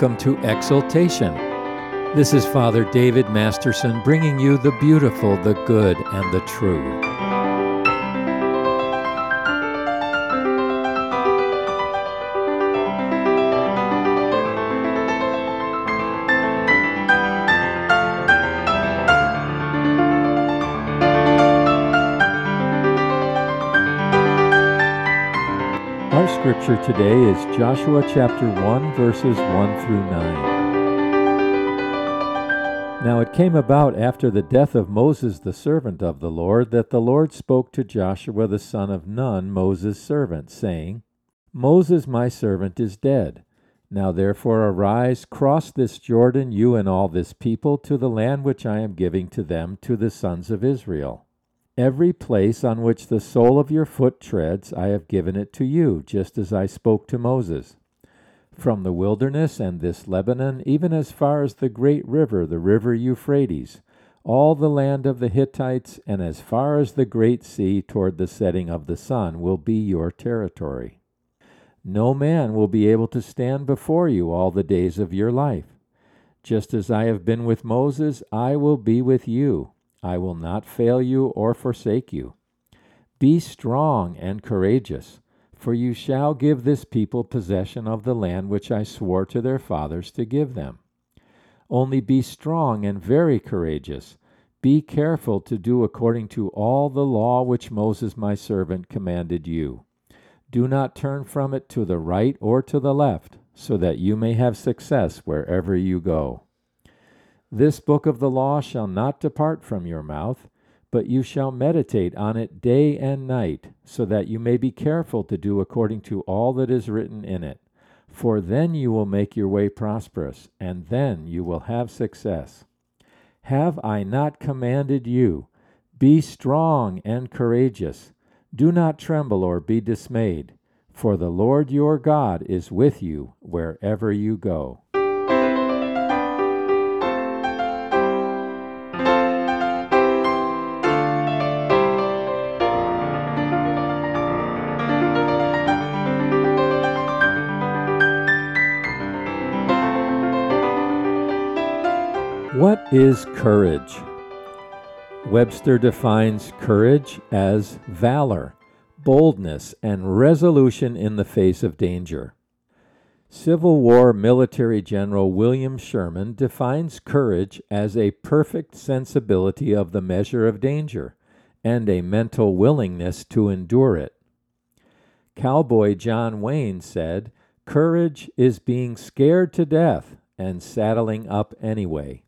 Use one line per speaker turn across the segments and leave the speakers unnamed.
Welcome to Exaltation. This is Father David Masterson bringing you the beautiful, the good, and the true. Today is Joshua chapter 1, verses 1 through 9. Now it came about after the death of Moses the servant of the Lord that the Lord spoke to Joshua the son of Nun, Moses' servant, saying, Moses my servant is dead. Now therefore arise, cross this Jordan, you and all this people, to the land which I am giving to them, to the sons of Israel. Every place on which the sole of your foot treads, I have given it to you, just as I spoke to Moses. From the wilderness and this Lebanon, even as far as the great river, the river Euphrates, all the land of the Hittites, and as far as the great sea toward the setting of the sun, will be your territory. No man will be able to stand before you all the days of your life. Just as I have been with Moses, I will be with you. I will not fail you or forsake you. Be strong and courageous, for you shall give this people possession of the land which I swore to their fathers to give them. Only be strong and very courageous. Be careful to do according to all the law which Moses my servant commanded you. Do not turn from it to the right or to the left, so that you may have success wherever you go. This book of the law shall not depart from your mouth, but you shall meditate on it day and night, so that you may be careful to do according to all that is written in it. For then you will make your way prosperous, and then you will have success. Have I not commanded you? Be strong and courageous. Do not tremble or be dismayed, for the Lord your God is with you wherever you go. What is courage? Webster defines courage as valor, boldness, and resolution in the face of danger. Civil War military general William Sherman defines courage as a perfect sensibility of the measure of danger and a mental willingness to endure it. Cowboy John Wayne said, Courage is being scared to death and saddling up anyway.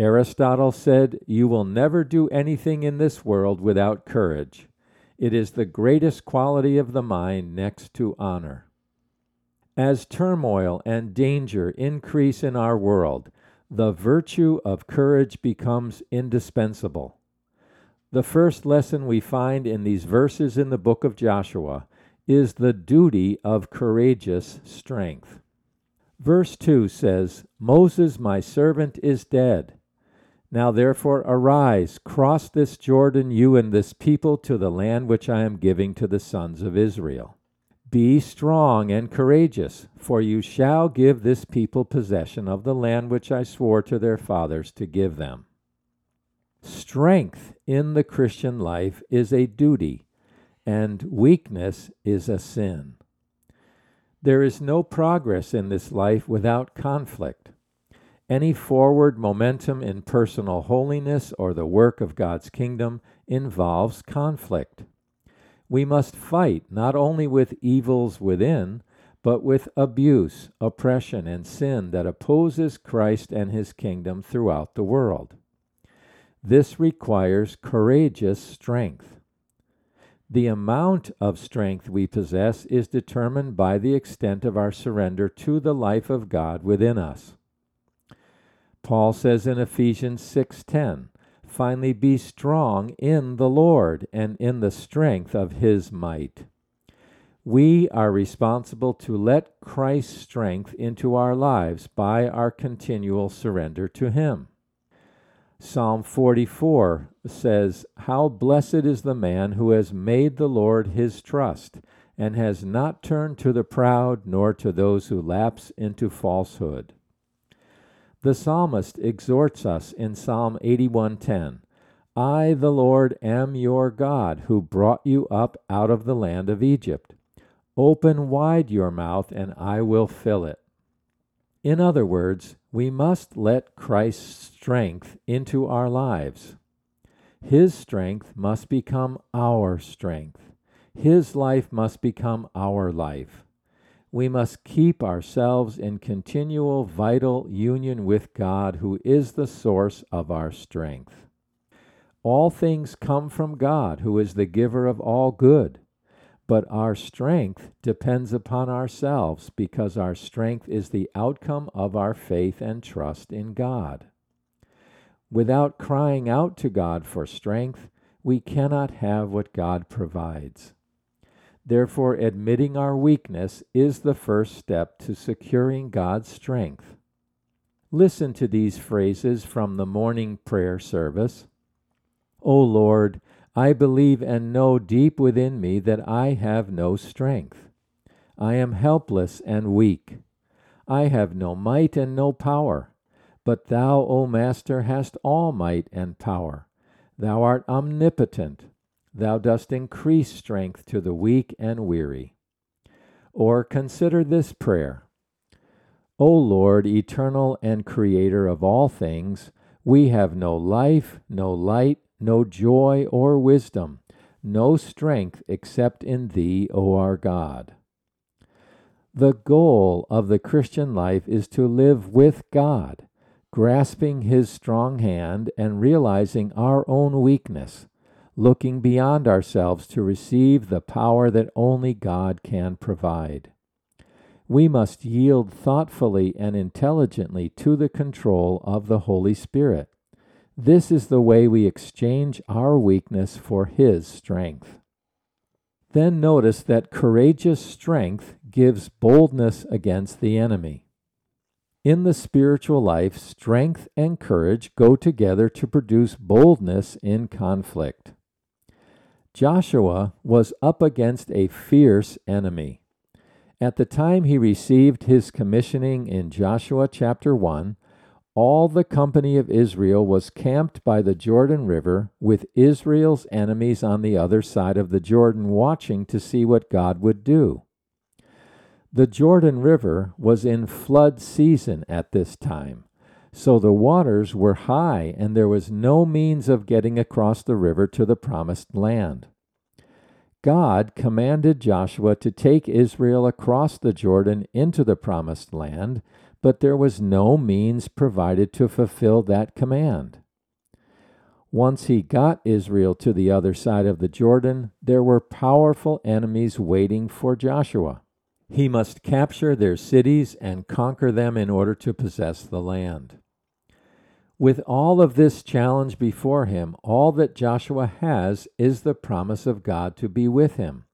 Aristotle said, You will never do anything in this world without courage. It is the greatest quality of the mind next to honor. As turmoil and danger increase in our world, the virtue of courage becomes indispensable. The first lesson we find in these verses in the book of Joshua is the duty of courageous strength. Verse 2 says, Moses, my servant, is dead. Now therefore arise, cross this Jordan, you and this people, to the land which I am giving to the sons of Israel. Be strong and courageous, for you shall give this people possession of the land which I swore to their fathers to give them. Strength in the Christian life is a duty, and weakness is a sin. There is no progress in this life without conflict. Any forward momentum in personal holiness or the work of God's kingdom involves conflict. We must fight not only with evils within, but with abuse, oppression, and sin that opposes Christ and his kingdom throughout the world. This requires courageous strength. The amount of strength we possess is determined by the extent of our surrender to the life of God within us. Paul says in Ephesians 6:10, "Finally be strong in the Lord and in the strength of his might." We are responsible to let Christ's strength into our lives by our continual surrender to him. Psalm 44 says, How blessed is the man who has made the Lord his trust and has not turned to the proud nor to those who lapse into falsehood. The psalmist exhorts us in Psalm 81:10, I the Lord am your God who brought you up out of the land of Egypt. Open wide your mouth and I will fill it. In other words, we must let Christ's strength into our lives. His strength must become our strength. His life must become our life. We must keep ourselves in continual vital union with God, who is the source of our strength. All things come from God, who is the giver of all good. But our strength depends upon ourselves because our strength is the outcome of our faith and trust in God. Without crying out to God for strength, we cannot have what God provides. Therefore, admitting our weakness is the first step to securing God's strength. Listen to these phrases from the morning prayer service. O Lord, I believe and know deep within me that I have no strength. I am helpless and weak. I have no might and no power. But thou, O Master, hast all might and power. Thou art omnipotent. Thou dost increase strength to the weak and weary. Or consider this prayer O Lord, eternal and creator of all things, we have no life, no light, no joy or wisdom, no strength except in Thee, O our God. The goal of the Christian life is to live with God, grasping His strong hand and realizing our own weakness looking beyond ourselves to receive the power that only God can provide. We must yield thoughtfully and intelligently to the control of the Holy Spirit. This is the way we exchange our weakness for His strength. Then notice that courageous strength gives boldness against the enemy. In the spiritual life, strength and courage go together to produce boldness in conflict. Joshua was up against a fierce enemy. At the time he received his commissioning in Joshua chapter 1, all the company of Israel was camped by the Jordan River, with Israel's enemies on the other side of the Jordan watching to see what God would do. The Jordan River was in flood season at this time, so the waters were high, and there was no means of getting across the river to the promised land. God commanded Joshua to take Israel across the Jordan into the promised land, but there was no means provided to fulfill that command. Once he got Israel to the other side of the Jordan, there were powerful enemies waiting for Joshua. He must capture their cities and conquer them in order to possess the land. With all of this challenge before him, all that Joshua has is the promise of God to be with him.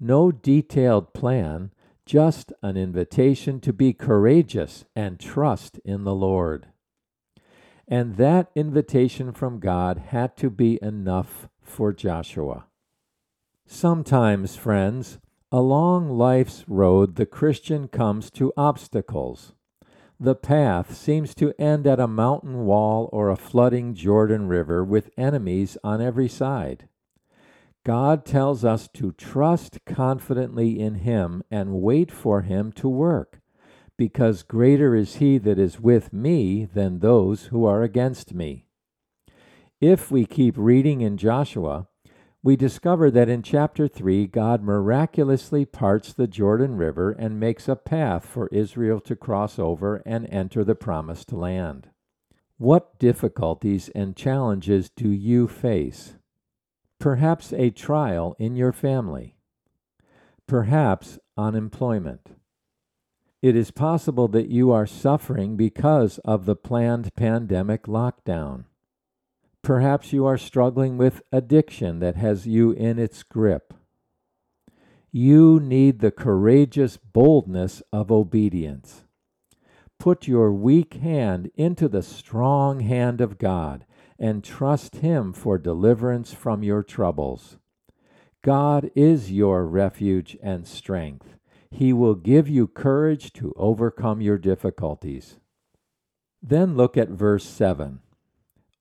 No detailed plan, just an invitation to be courageous and trust in the Lord. And that invitation from God had to be enough for Joshua. Sometimes, friends, Along life's road, the Christian comes to obstacles. The path seems to end at a mountain wall or a flooding Jordan River with enemies on every side. God tells us to trust confidently in Him and wait for Him to work, because greater is He that is with me than those who are against me. If we keep reading in Joshua, we discover that in chapter 3, God miraculously parts the Jordan River and makes a path for Israel to cross over and enter the promised land. What difficulties and challenges do you face? Perhaps a trial in your family. Perhaps unemployment. It is possible that you are suffering because of the planned pandemic lockdown. Perhaps you are struggling with addiction that has you in its grip. You need the courageous boldness of obedience. Put your weak hand into the strong hand of God and trust Him for deliverance from your troubles. God is your refuge and strength. He will give you courage to overcome your difficulties. Then look at verse 7.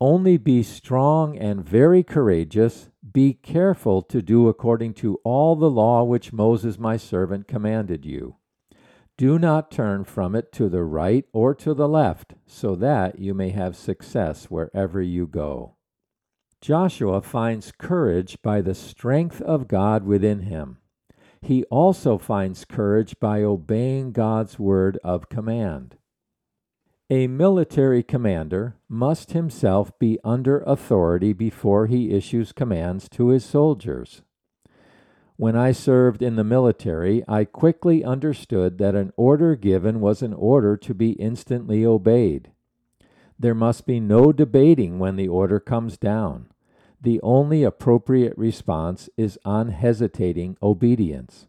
Only be strong and very courageous. Be careful to do according to all the law which Moses my servant commanded you. Do not turn from it to the right or to the left, so that you may have success wherever you go. Joshua finds courage by the strength of God within him. He also finds courage by obeying God's word of command. A military commander must himself be under authority before he issues commands to his soldiers. When I served in the military, I quickly understood that an order given was an order to be instantly obeyed. There must be no debating when the order comes down. The only appropriate response is unhesitating obedience.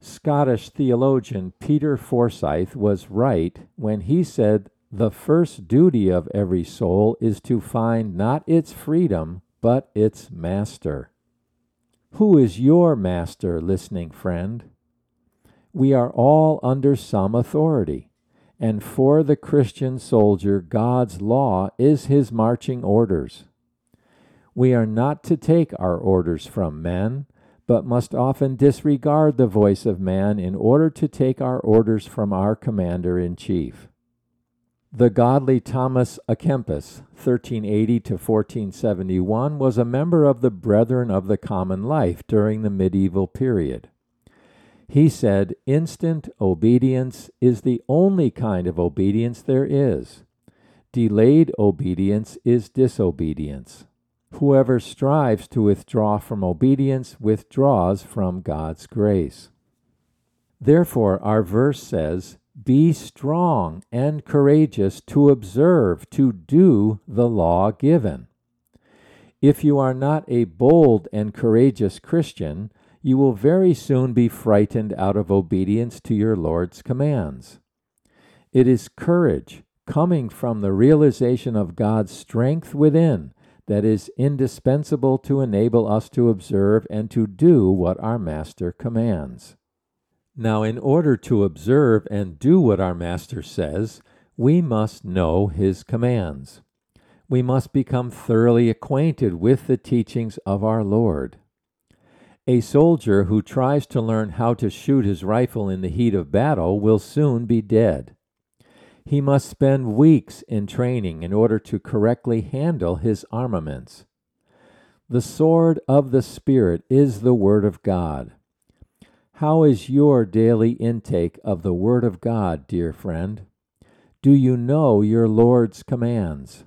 Scottish theologian Peter Forsyth was right when he said the first duty of every soul is to find not its freedom, but its master. Who is your master, listening friend? We are all under some authority, and for the Christian soldier, God's law is his marching orders. We are not to take our orders from men, but must often disregard the voice of man in order to take our orders from our commander in chief. The godly Thomas à Kempis, 1380 to 1471, was a member of the Brethren of the Common Life during the medieval period. He said, Instant obedience is the only kind of obedience there is. Delayed obedience is disobedience. Whoever strives to withdraw from obedience withdraws from God's grace. Therefore, our verse says, be strong and courageous to observe, to do the law given. If you are not a bold and courageous Christian, you will very soon be frightened out of obedience to your Lord's commands. It is courage coming from the realization of God's strength within that is indispensable to enable us to observe and to do what our Master commands. Now, in order to observe and do what our Master says, we must know his commands. We must become thoroughly acquainted with the teachings of our Lord. A soldier who tries to learn how to shoot his rifle in the heat of battle will soon be dead. He must spend weeks in training in order to correctly handle his armaments. The sword of the Spirit is the Word of God. How is your daily intake of the Word of God, dear friend? Do you know your Lord's commands?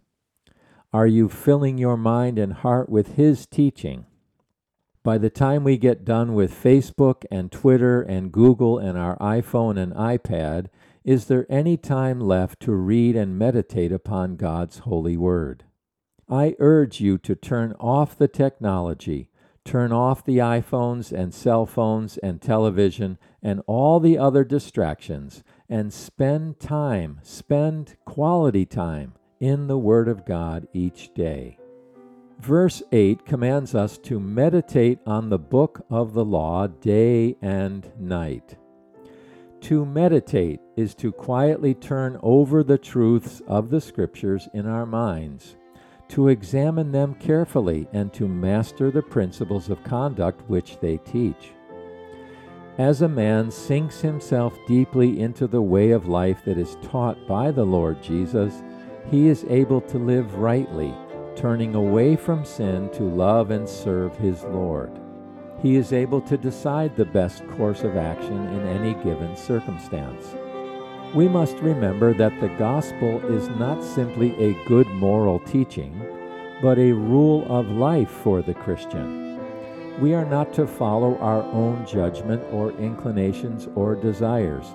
Are you filling your mind and heart with His teaching? By the time we get done with Facebook and Twitter and Google and our iPhone and iPad, is there any time left to read and meditate upon God's holy word? I urge you to turn off the technology turn off the iPhones and cell phones and television and all the other distractions and spend time, spend quality time in the Word of God each day. Verse 8 commands us to meditate on the book of the law day and night. To meditate is to quietly turn over the truths of the Scriptures in our minds to examine them carefully and to master the principles of conduct which they teach. As a man sinks himself deeply into the way of life that is taught by the Lord Jesus, he is able to live rightly, turning away from sin to love and serve his Lord. He is able to decide the best course of action in any given circumstance. We must remember that the gospel is not simply a good moral teaching, but a rule of life for the Christian. We are not to follow our own judgment or inclinations or desires,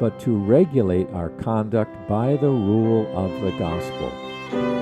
but to regulate our conduct by the rule of the gospel.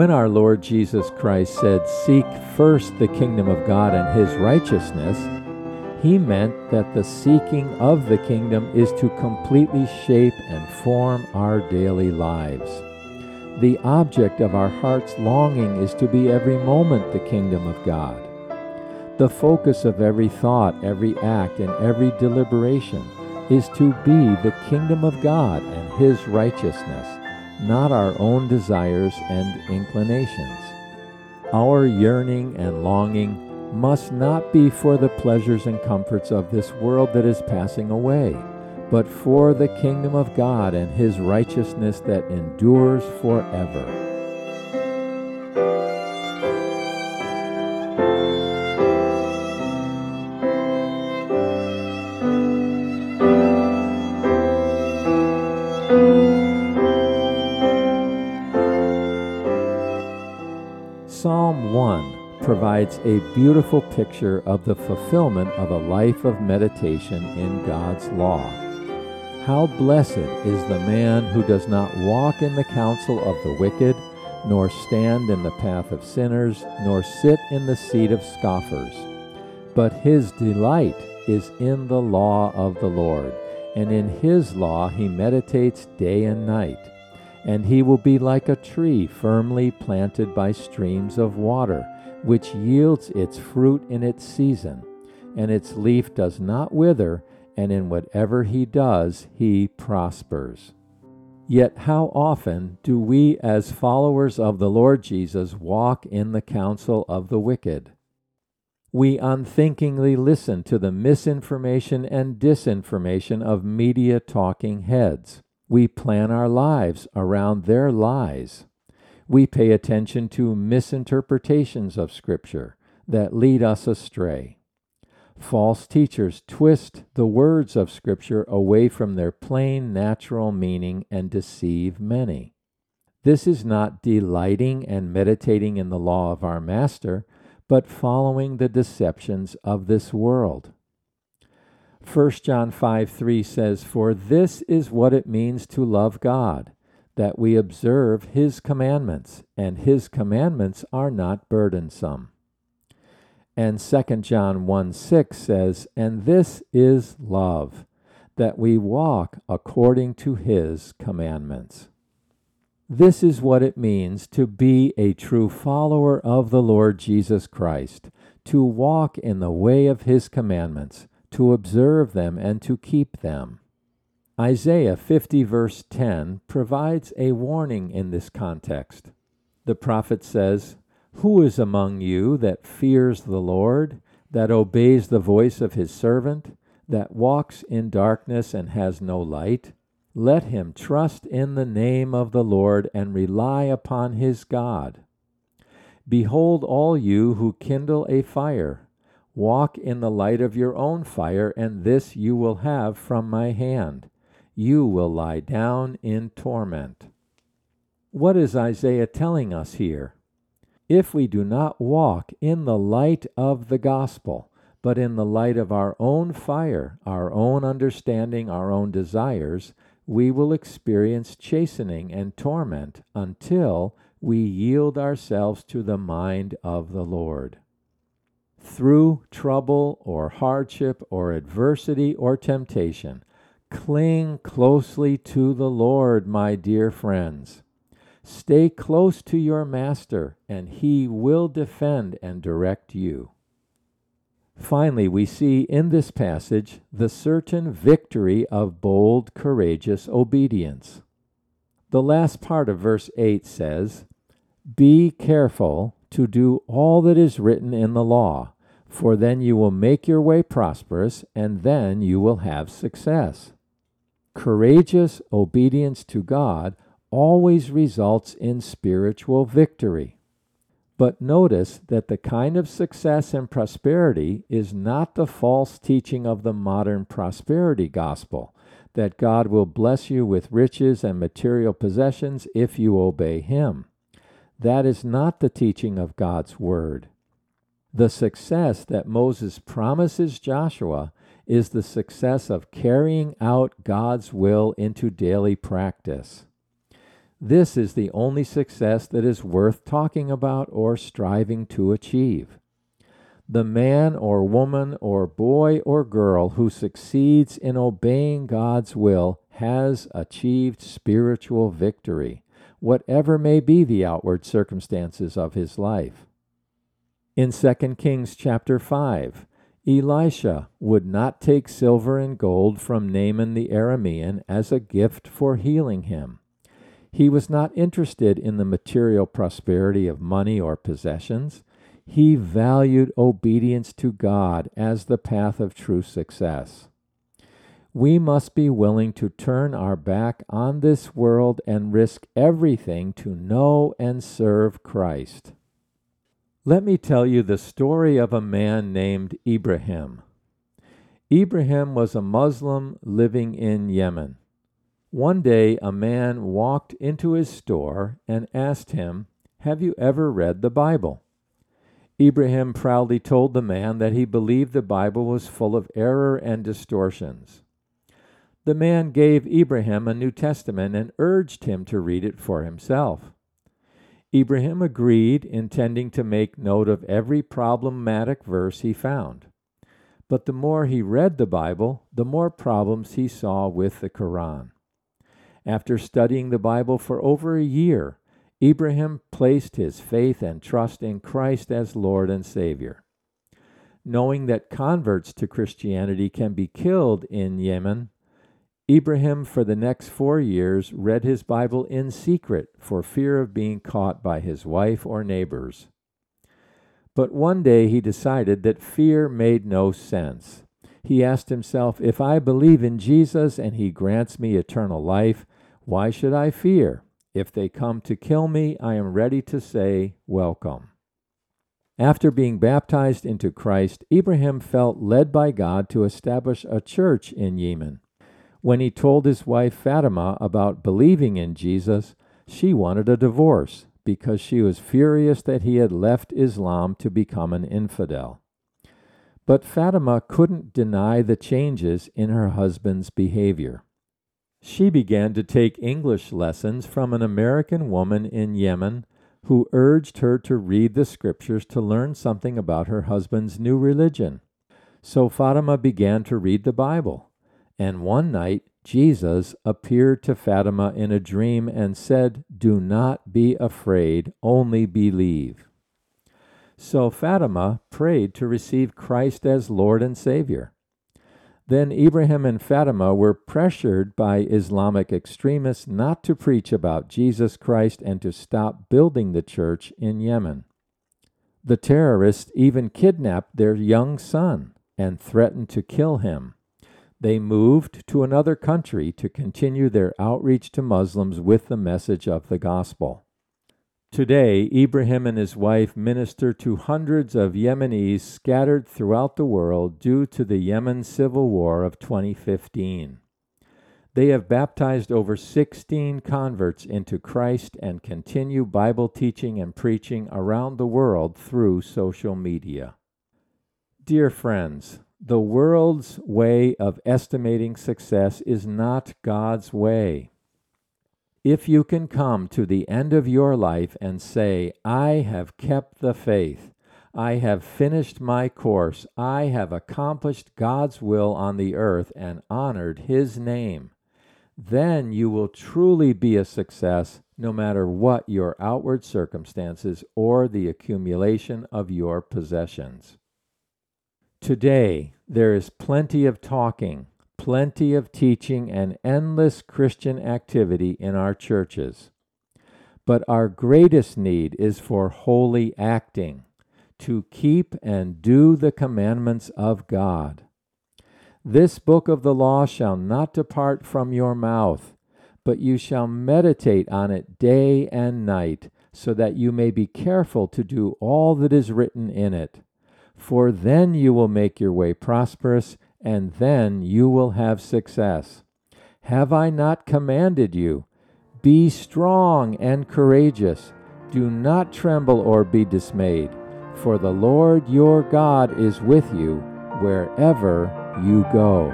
When our Lord Jesus Christ said, Seek first the kingdom of God and his righteousness, he meant that the seeking of the kingdom is to completely shape and form our daily lives. The object of our heart's longing is to be every moment the kingdom of God. The focus of every thought, every act, and every deliberation is to be the kingdom of God and His righteousness not our own desires and inclinations. Our yearning and longing must not be for the pleasures and comforts of this world that is passing away, but for the kingdom of God and his righteousness that endures forever. 1 provides a beautiful picture of the fulfillment of a life of meditation in God's law. How blessed is the man who does not walk in the counsel of the wicked, nor stand in the path of sinners, nor sit in the seat of scoffers. But his delight is in the law of the Lord, and in his law he meditates day and night and he will be like a tree firmly planted by streams of water, which yields its fruit in its season, and its leaf does not wither, and in whatever he does, he prospers. Yet, how often do we, as followers of the Lord Jesus, walk in the counsel of the wicked? We unthinkingly listen to the misinformation and disinformation of media talking heads. We plan our lives around their lies. We pay attention to misinterpretations of Scripture that lead us astray. False teachers twist the words of Scripture away from their plain natural meaning and deceive many. This is not delighting and meditating in the law of our Master, but following the deceptions of this world. 1 John 5 3 says, For this is what it means to love God, that we observe his commandments, and his commandments are not burdensome. And 2 John 1 6 says, And this is love, that we walk according to his commandments. This is what it means to be a true follower of the Lord Jesus Christ, to walk in the way of his commandments to observe them and to keep them. Isaiah 50, verse 10, provides a warning in this context. The prophet says, Who is among you that fears the Lord, that obeys the voice of his servant, that walks in darkness and has no light? Let him trust in the name of the Lord and rely upon his God. Behold, all you who kindle a fire, Walk in the light of your own fire, and this you will have from my hand. You will lie down in torment. What is Isaiah telling us here? If we do not walk in the light of the gospel, but in the light of our own fire, our own understanding, our own desires, we will experience chastening and torment until we yield ourselves to the mind of the Lord through trouble or hardship or adversity or temptation, cling closely to the Lord, my dear friends. Stay close to your Master, and he will defend and direct you. Finally, we see in this passage the certain victory of bold, courageous obedience. The last part of verse 8 says, Be careful to do all that is written in the law, for then you will make your way prosperous, and then you will have success. Courageous obedience to God always results in spiritual victory. But notice that the kind of success and prosperity is not the false teaching of the modern prosperity gospel that God will bless you with riches and material possessions if you obey Him. That is not the teaching of God's Word. The success that Moses promises Joshua is the success of carrying out God's will into daily practice. This is the only success that is worth talking about or striving to achieve. The man or woman or boy or girl who succeeds in obeying God's will has achieved spiritual victory, whatever may be the outward circumstances of his life. In 2 Kings chapter 5, Elisha would not take silver and gold from Naaman the Aramean as a gift for healing him. He was not interested in the material prosperity of money or possessions. He valued obedience to God as the path of true success. We must be willing to turn our back on this world and risk everything to know and serve Christ. Let me tell you the story of a man named Ibrahim. Ibrahim was a Muslim living in Yemen. One day a man walked into his store and asked him, Have you ever read the Bible? Ibrahim proudly told the man that he believed the Bible was full of error and distortions. The man gave Ibrahim a New Testament and urged him to read it for himself. Ibrahim agreed, intending to make note of every problematic verse he found. But the more he read the Bible, the more problems he saw with the Quran. After studying the Bible for over a year, Ibrahim placed his faith and trust in Christ as Lord and Savior. Knowing that converts to Christianity can be killed in Yemen, Ibrahim, for the next four years, read his Bible in secret for fear of being caught by his wife or neighbors. But one day he decided that fear made no sense. He asked himself, If I believe in Jesus and he grants me eternal life, why should I fear? If they come to kill me, I am ready to say, Welcome. After being baptized into Christ, Ibrahim felt led by God to establish a church in Yemen. When he told his wife Fatima about believing in Jesus, she wanted a divorce because she was furious that he had left Islam to become an infidel. But Fatima couldn't deny the changes in her husband's behavior. She began to take English lessons from an American woman in Yemen who urged her to read the scriptures to learn something about her husband's new religion. So Fatima began to read the Bible. And one night Jesus appeared to Fatima in a dream and said, Do not be afraid, only believe. So Fatima prayed to receive Christ as Lord and Savior. Then Ibrahim and Fatima were pressured by Islamic extremists not to preach about Jesus Christ and to stop building the church in Yemen. The terrorists even kidnapped their young son and threatened to kill him. They moved to another country to continue their outreach to Muslims with the message of the gospel. Today, Ibrahim and his wife minister to hundreds of Yemenis scattered throughout the world due to the Yemen civil war of 2015. They have baptized over 16 converts into Christ and continue Bible teaching and preaching around the world through social media. Dear friends, the world's way of estimating success is not God's way. If you can come to the end of your life and say, I have kept the faith, I have finished my course, I have accomplished God's will on the earth and honored His name, then you will truly be a success no matter what your outward circumstances or the accumulation of your possessions. Today, there is plenty of talking plenty of teaching and endless Christian activity in our churches. But our greatest need is for holy acting, to keep and do the commandments of God. This book of the law shall not depart from your mouth, but you shall meditate on it day and night, so that you may be careful to do all that is written in it. For then you will make your way prosperous, and then you will have success. Have I not commanded you? Be strong and courageous. Do not tremble or be dismayed, for the Lord your God is with you wherever you go.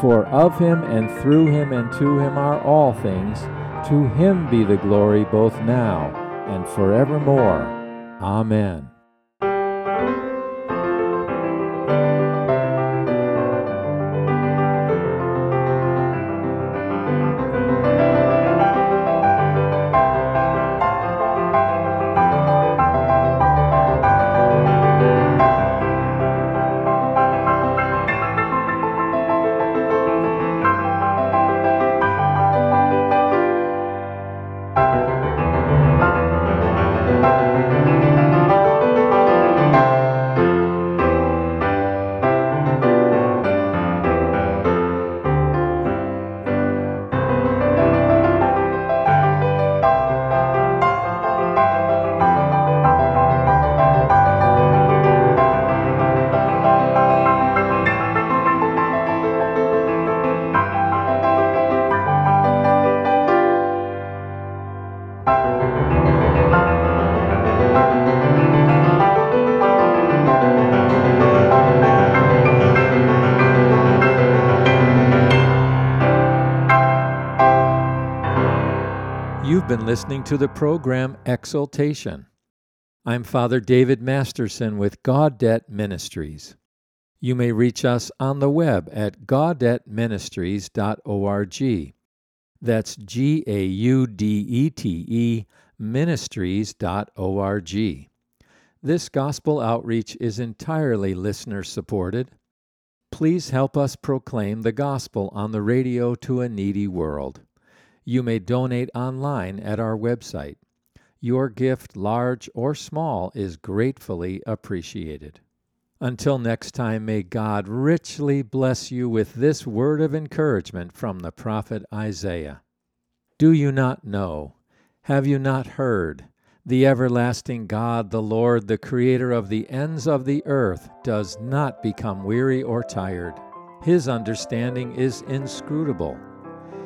For of him and through him and to him are all things. To him be the glory both now and forevermore. Amen. Been listening to the program Exaltation. I'm Father David Masterson with Gaudete Ministries. You may reach us on the web at gaudeteministries.org. That's G A U D E T E ministries.org. This gospel outreach is entirely listener supported. Please help us proclaim the gospel on the radio to a needy world. You may donate online at our website. Your gift, large or small, is gratefully appreciated. Until next time, may God richly bless you with this word of encouragement from the prophet Isaiah. Do you not know? Have you not heard? The everlasting God, the Lord, the Creator of the ends of the earth, does not become weary or tired. His understanding is inscrutable.